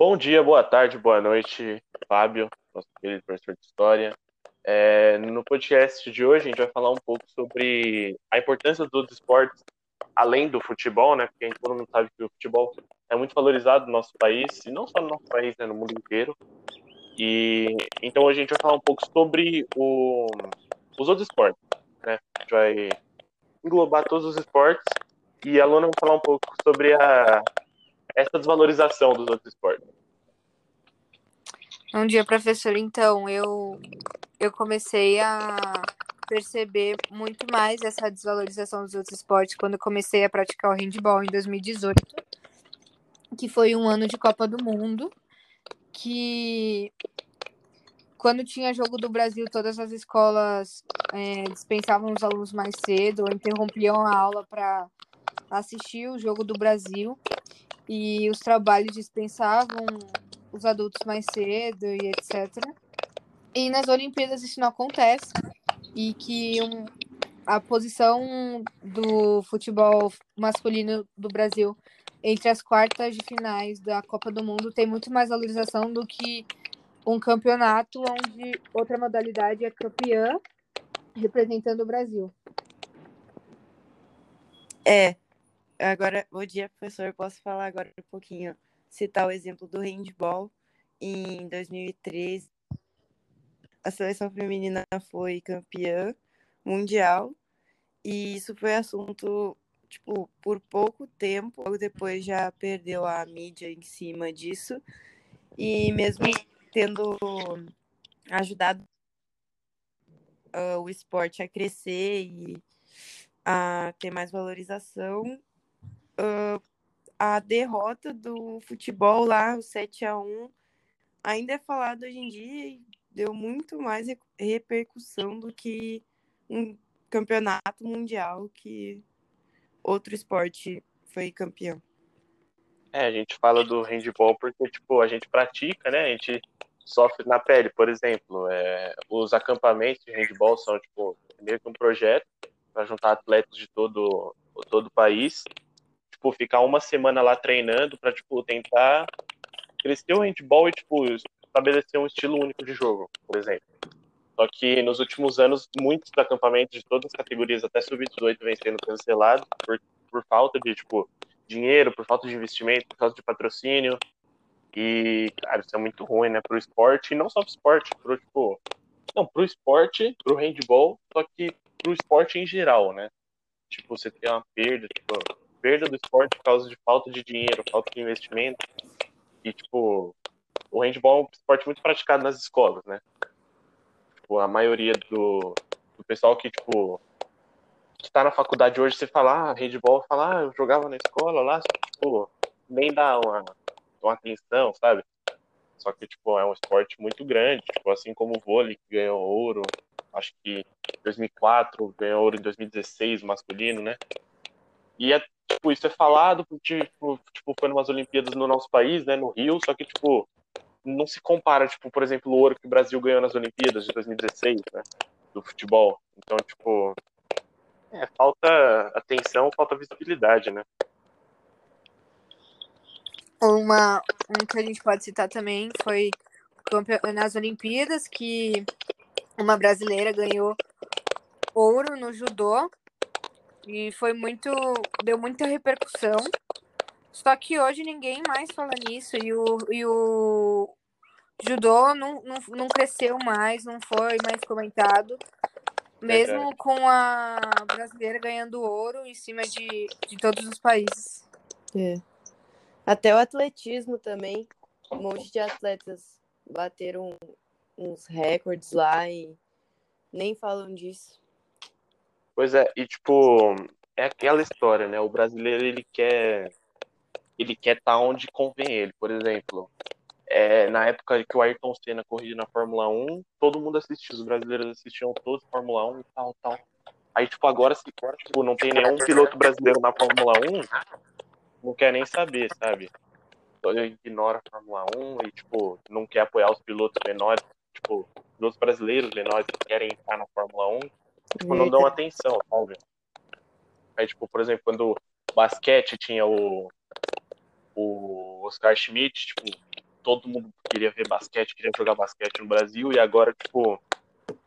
Bom dia, boa tarde, boa noite, Fábio, nosso querido professor de História. É, no podcast de hoje, a gente vai falar um pouco sobre a importância dos esportes além do futebol, né? Porque todo mundo sabe que o futebol é muito valorizado no nosso país, e não só no nosso país, né? No mundo inteiro. E então hoje a gente vai falar um pouco sobre o, os outros esportes, né? A gente vai englobar todos os esportes e a Luna vai falar um pouco sobre a, essa desvalorização dos outros esportes. Bom dia, professor. Então, eu, eu comecei a perceber muito mais essa desvalorização dos outros esportes quando comecei a praticar o handball em 2018, que foi um ano de Copa do Mundo, que quando tinha jogo do Brasil, todas as escolas é, dispensavam os alunos mais cedo, ou interrompiam a aula para assistir o jogo do Brasil e os trabalhos dispensavam os adultos mais cedo e etc. E nas Olimpíadas isso não acontece e que um, a posição do futebol masculino do Brasil entre as quartas de finais da Copa do Mundo tem muito mais valorização do que um campeonato onde outra modalidade é campeã representando o Brasil. É, Agora, bom dia, professor. Posso falar agora um pouquinho, citar o exemplo do handball. Em 2013, a seleção feminina foi campeã mundial e isso foi assunto, tipo, por pouco tempo. Logo depois já perdeu a mídia em cima disso e mesmo tendo ajudado uh, o esporte a crescer e a ter mais valorização, uh, a derrota do futebol lá, o 7 a 1 ainda é falado hoje em dia e deu muito mais repercussão do que um campeonato mundial que outro esporte foi campeão. É, a gente fala do handball porque, tipo, a gente pratica, né? A gente sofre na pele, por exemplo. É, os acampamentos de handball são, tipo, meio que um projeto para juntar atletas de todo, todo o país tipo, ficar uma semana lá treinando para tipo, tentar crescer o handball e, tipo, estabelecer um estilo único de jogo, por exemplo. Só que nos últimos anos, muitos acampamentos de todas as categorias, até sub-18, vem sendo cancelados por, por falta de, tipo, dinheiro, por falta de investimento, por falta de patrocínio. E, cara, isso é muito ruim, né, pro esporte, e não só pro esporte, pro, tipo, não, pro esporte, pro handball, só que pro esporte em geral, né? Tipo, você tem uma perda, tipo, perda do esporte por causa de falta de dinheiro, falta de investimento. E, tipo, o handball é um esporte muito praticado nas escolas, né? Tipo, a maioria do, do pessoal que, tipo, que tá na faculdade hoje, você fala, ah, handball, fala, ah, eu jogava na escola lá, tipo, nem dá uma, uma atenção, sabe? Só que, tipo, é um esporte muito grande, tipo, assim como o vôlei, que ganhou ouro, acho que em 2004, ganhou ouro em 2016, masculino, né? E é tipo, isso é falado tipo, tipo, foi umas Olimpíadas no nosso país, né, no Rio, só que, tipo, não se compara, tipo, por exemplo, o ouro que o Brasil ganhou nas Olimpíadas de 2016, né, do futebol. Então, tipo, é, falta atenção, falta visibilidade, né. Uma, um que a gente pode citar também foi nas Olimpíadas, que uma brasileira ganhou ouro no judô e foi muito. deu muita repercussão. Só que hoje ninguém mais fala nisso. E o, e o judô não, não, não cresceu mais, não foi mais comentado. Mesmo com a brasileira ganhando ouro em cima de, de todos os países. É. Até o atletismo também. Um monte de atletas bateram uns recordes lá e nem falam disso. Pois é, e tipo, é aquela história, né? O brasileiro ele quer ele quer estar tá onde convém ele. Por exemplo, é, na época que o Ayrton Senna corria na Fórmula 1, todo mundo assistia, os brasileiros assistiam todos Fórmula 1 e tal, tal. Aí, tipo, agora se tipo, não tem nenhum piloto brasileiro na Fórmula 1, não quer nem saber, sabe? Então, ignora a Fórmula 1 e, tipo, não quer apoiar os pilotos menores, tipo, os brasileiros menores que querem estar na Fórmula 1 tipo, não dão atenção, sabe? Aí, tipo, por exemplo, quando o basquete tinha o, o Oscar Schmidt, tipo, todo mundo queria ver basquete, queria jogar basquete no Brasil, e agora, tipo,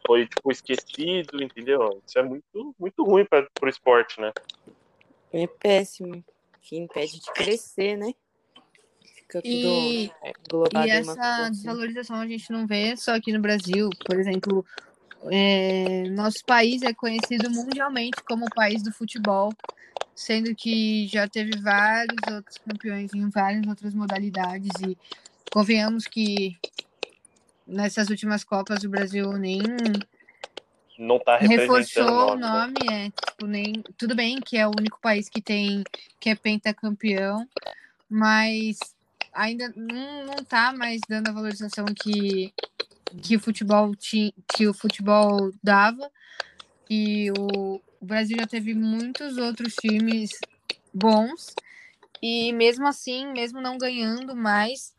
foi, tipo, esquecido, entendeu? Isso é muito, muito ruim para o esporte, né? É péssimo. Que impede de crescer, né? Fica tudo E, e essa população. desvalorização a gente não vê só aqui no Brasil. Por exemplo, é, nosso país é conhecido mundialmente como o país do futebol, sendo que já teve vários outros campeões em várias outras modalidades. E convenhamos que nessas últimas Copas o Brasil nem Não tá reforçou o nome, né? nome, é, tipo, nem, tudo bem que é o único país que tem que é pentacampeão, mas ainda não, não tá mais dando a valorização que que o futebol que o futebol dava. E o, o Brasil já teve muitos outros times bons e mesmo assim, mesmo não ganhando mais,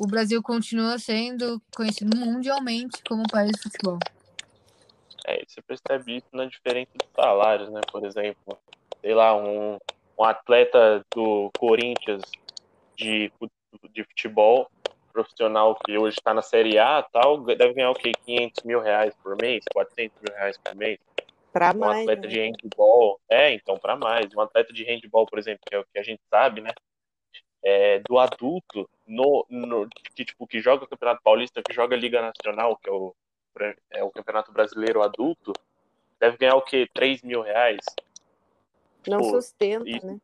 o Brasil continua sendo conhecido mundialmente como país de futebol. É, você percebe isso na diferença de salários, né? Por exemplo, sei lá, um, um atleta do Corinthians de, de futebol profissional que hoje está na Série A tal, deve ganhar o quê? 500 mil reais por mês? 400 mil reais por mês? Pra Um mais, atleta né? de handball, é, então, para mais. Um atleta de handball, por exemplo, que é o que a gente sabe, né? É, do adulto, no, no, que, tipo, que joga o Campeonato Paulista, que joga a Liga Nacional, que é o, é o Campeonato Brasileiro adulto, deve ganhar o quê? 3 mil reais? Não Tipo, sustenta, isso- né?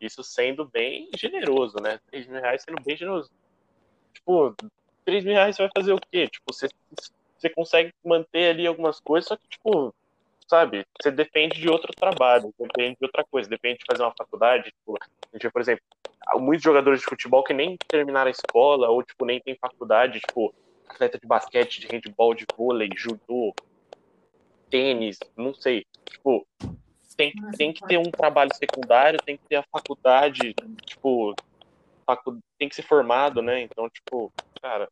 Isso sendo bem generoso, né? 3 mil reais sendo bem generoso. Tipo, 3 mil reais você vai fazer o quê? Tipo, você, você consegue manter ali algumas coisas, só que, tipo, sabe, você depende de outro trabalho, depende de outra coisa, depende de fazer uma faculdade. Tipo, gente por exemplo, muitos jogadores de futebol que nem terminaram a escola, ou, tipo, nem tem faculdade, tipo, atleta de basquete, de handball, de vôlei, judô, tênis, não sei. Tipo, tem, tem que ter um trabalho secundário, tem que ter a faculdade, tipo, tem que ser formado, né? Então, tipo, cara,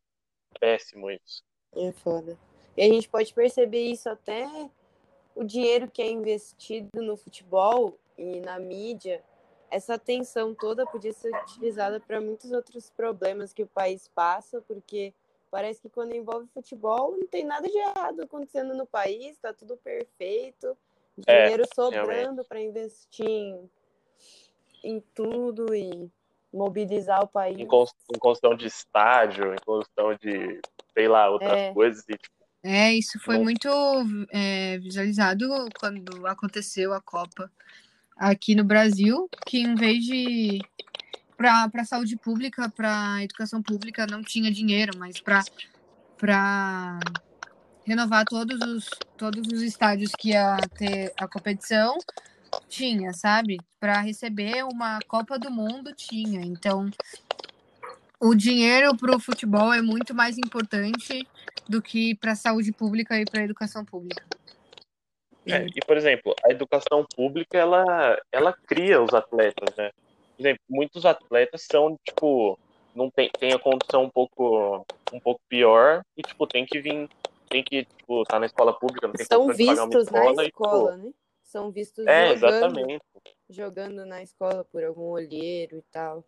péssimo isso. É foda. E a gente pode perceber isso até o dinheiro que é investido no futebol e na mídia. Essa atenção toda podia ser utilizada para muitos outros problemas que o país passa, porque parece que quando envolve futebol não tem nada de errado acontecendo no país, tá tudo perfeito, É, dinheiro sobrando para investir em, em tudo e mobilizar o país. Em, cons- em construção de estádio, em construção de, sei lá, outras É. coisas. E, tipo, É, isso foi Bom. muito é, visualizado quando aconteceu a Copa aqui no Brasil, que em vez de para a saúde pública, para educação pública, não tinha dinheiro, mas para para renovar todos os todos os estádios que ia ter a competição, tinha, sabe? Para receber uma Copa do Mundo tinha. Então, o dinheiro para o futebol é muito mais importante do que para a saúde pública e para a educação pública. é, e, por exemplo, a educação pública, ela, ela cria os atletas, né? Por exemplo, muitos atletas são, tipo, não tem, tem a condição um pouco, um pouco pior e, tipo, tem que vir, tem que, tipo, tá na escola pública, não tem São condição de pagar uma vistos na escola. e, escola, tipo, né? São vistos é, jogando, exatamente. jogando na escola por algum olheiro e tal.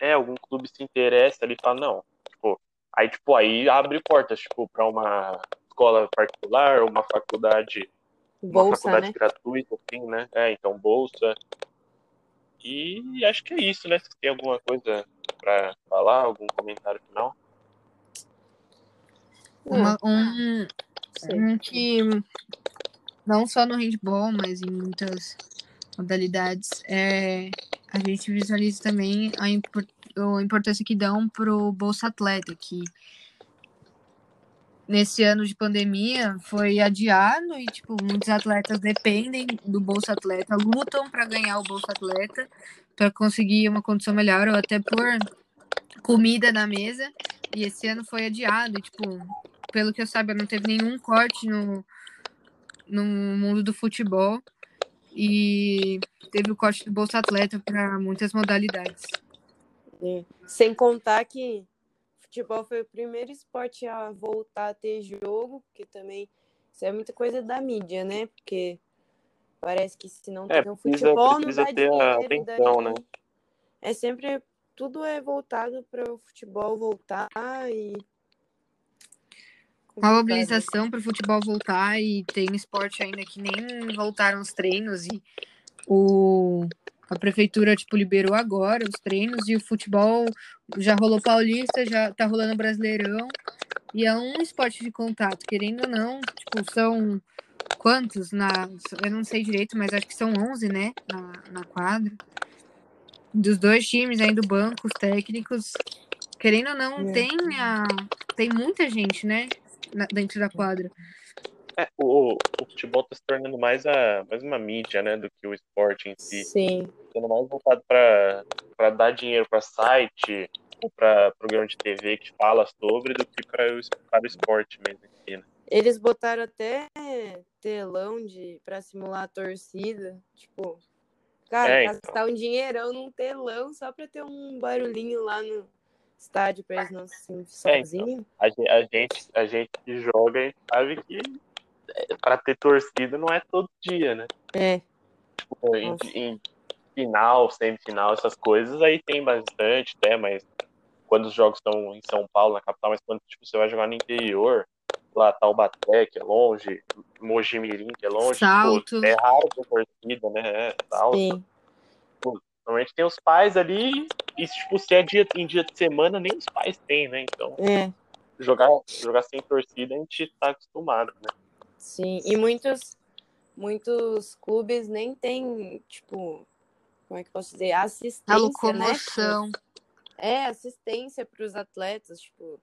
é, algum clube se interessa ali e fala, não, tipo, aí, tipo, aí abre portas, tipo, para uma escola particular, uma faculdade, uma Bolsa, faculdade né? gratuita, assim, né? É, então, bolsa. E acho que é isso, né? Se tem alguma coisa para falar, algum comentário final. Uma- um, um que não só no handball, mas em muitas modalidades, é, a gente visualiza também a, impor- a importância que dão pro Bolsa Atleta, que nesse ano de pandemia foi adiado e tipo muitos atletas dependem do Bolsa Atleta, lutam para ganhar o Bolsa Atleta para conseguir uma condição melhor ou até por comida na mesa. E esse ano foi adiado, e, tipo, pelo que eu saiba, não teve nenhum corte no, no mundo do futebol e teve o corte do Bolsa Atleta para muitas modalidades. É. Sem contar que futebol foi o primeiro esporte a voltar a ter jogo, porque também isso é muita coisa da mídia, né? Porque parece que se não É, tem um precisa- futebol, precisa não dá ter a dinheiro. atenção, daí né? É sempre tudo é voltado para o futebol voltar e. Uma mobilização para o futebol voltar e tem esporte ainda que nem voltaram os treinos e o a prefeitura tipo liberou agora os treinos e o futebol já rolou paulista, já tá rolando brasileirão e é um esporte de contato, querendo ou não, tipo, são quantos na eu não sei direito, mas acho que são 11, né, na, na quadra. Dos dois times aí do banco, os técnicos, querendo ou não, É. tem a tem muita gente, né, na- dentro da quadra. É, o, o futebol tá se tornando mais, a, mais uma mídia, né, do que o esporte em si. Sim, Sendo mais voltado para dar dinheiro para site ou para programa de TV que fala sobre do que para o, para o esporte mesmo. em si, né? eles botaram até telão de para simular a torcida, tipo, cara, É, então. gastar um dinheirão num telão só para ter um barulhinho lá no estádio para eles não se sentir É, então. sozinhos. A, ge- a gente, a gente que joga, a gente sabe que para ter torcida não é todo dia, né? É, Em, Nossa. em final, semifinal, essas coisas, aí tem bastante, até, mas quando os jogos estão em São Paulo, na capital, mas quando tipo, você vai jogar no interior, lá Taubaté, que é longe, Mojimirim, que é longe, Salto. pô, é raro ter torcida, né? É, salto. sim. Normalmente tem os pais ali, e tipo, se é dia, em dia de semana, nem os pais têm, né? Então, É, jogar, jogar sem torcida a gente tá acostumado, né? sim. E muitos muitos clubes nem têm, tipo, como é que eu posso dizer, assistência, A né? locomoção. É, assistência para os atletas, tipo,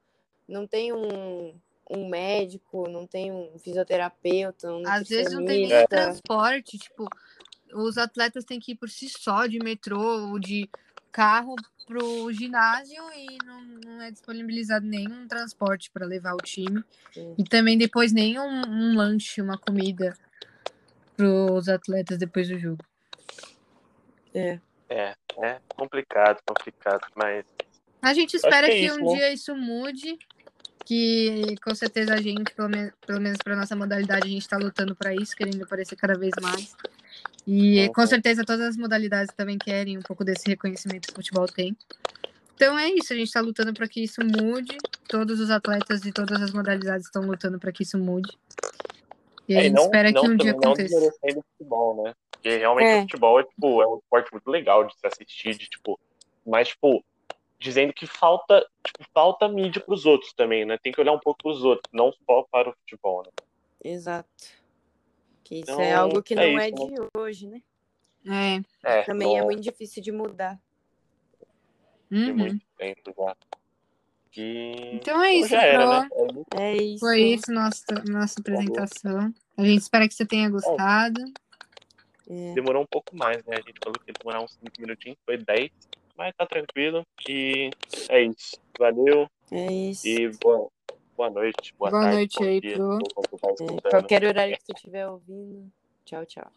não tem um, um médico, não tem um fisioterapeuta, um Às vezes não tem nem transporte, tipo, os atletas têm que ir por si só, de metrô ou de carro pro ginásio e não, não é disponibilizado nenhum transporte para levar o time. Sim. E também depois nem um, lanche, uma comida pros atletas depois do jogo. É, É, é complicado, complicado, mas A gente espera que é que, um né? dia isso mude, que com certeza a gente, pelo, men- pelo menos para nossa modalidade, a gente está lutando para isso, querendo aparecer cada vez mais. E com Uhum. certeza todas as modalidades também querem um pouco desse reconhecimento que o futebol tem. Então é isso, a gente está lutando para que isso mude. Todos os atletas de todas as modalidades estão lutando para que isso mude. E a É, gente não, espera não, que um dia não aconteça. desmerecendo o futebol, né? Porque realmente É. o futebol é, tipo, é um esporte muito legal de se assistir, de, tipo, mas, tipo, dizendo que falta, tipo, falta mídia pros outros também, né? Tem que olhar um pouco pros outros, não só para o futebol, né? exato. Que isso Então, é algo que é não é, isso, de hoje, né? É. É, Também é não muito difícil de mudar. de uhum. muito tempo já. E... Então é isso, era, né? É isso. É isso. Foi isso nossa, nossa apresentação. A gente espera que você tenha gostado. É. Demorou um pouco mais, né? A gente falou que ia demorar uns 5 minutinhos, foi 10, mas tá tranquilo. E é isso. Valeu É isso. e boa, boa noite, boa, Boa tarde, noite bom aí, dia, Pro. qualquer horário que você estiver ouvindo. Tchau, tchau.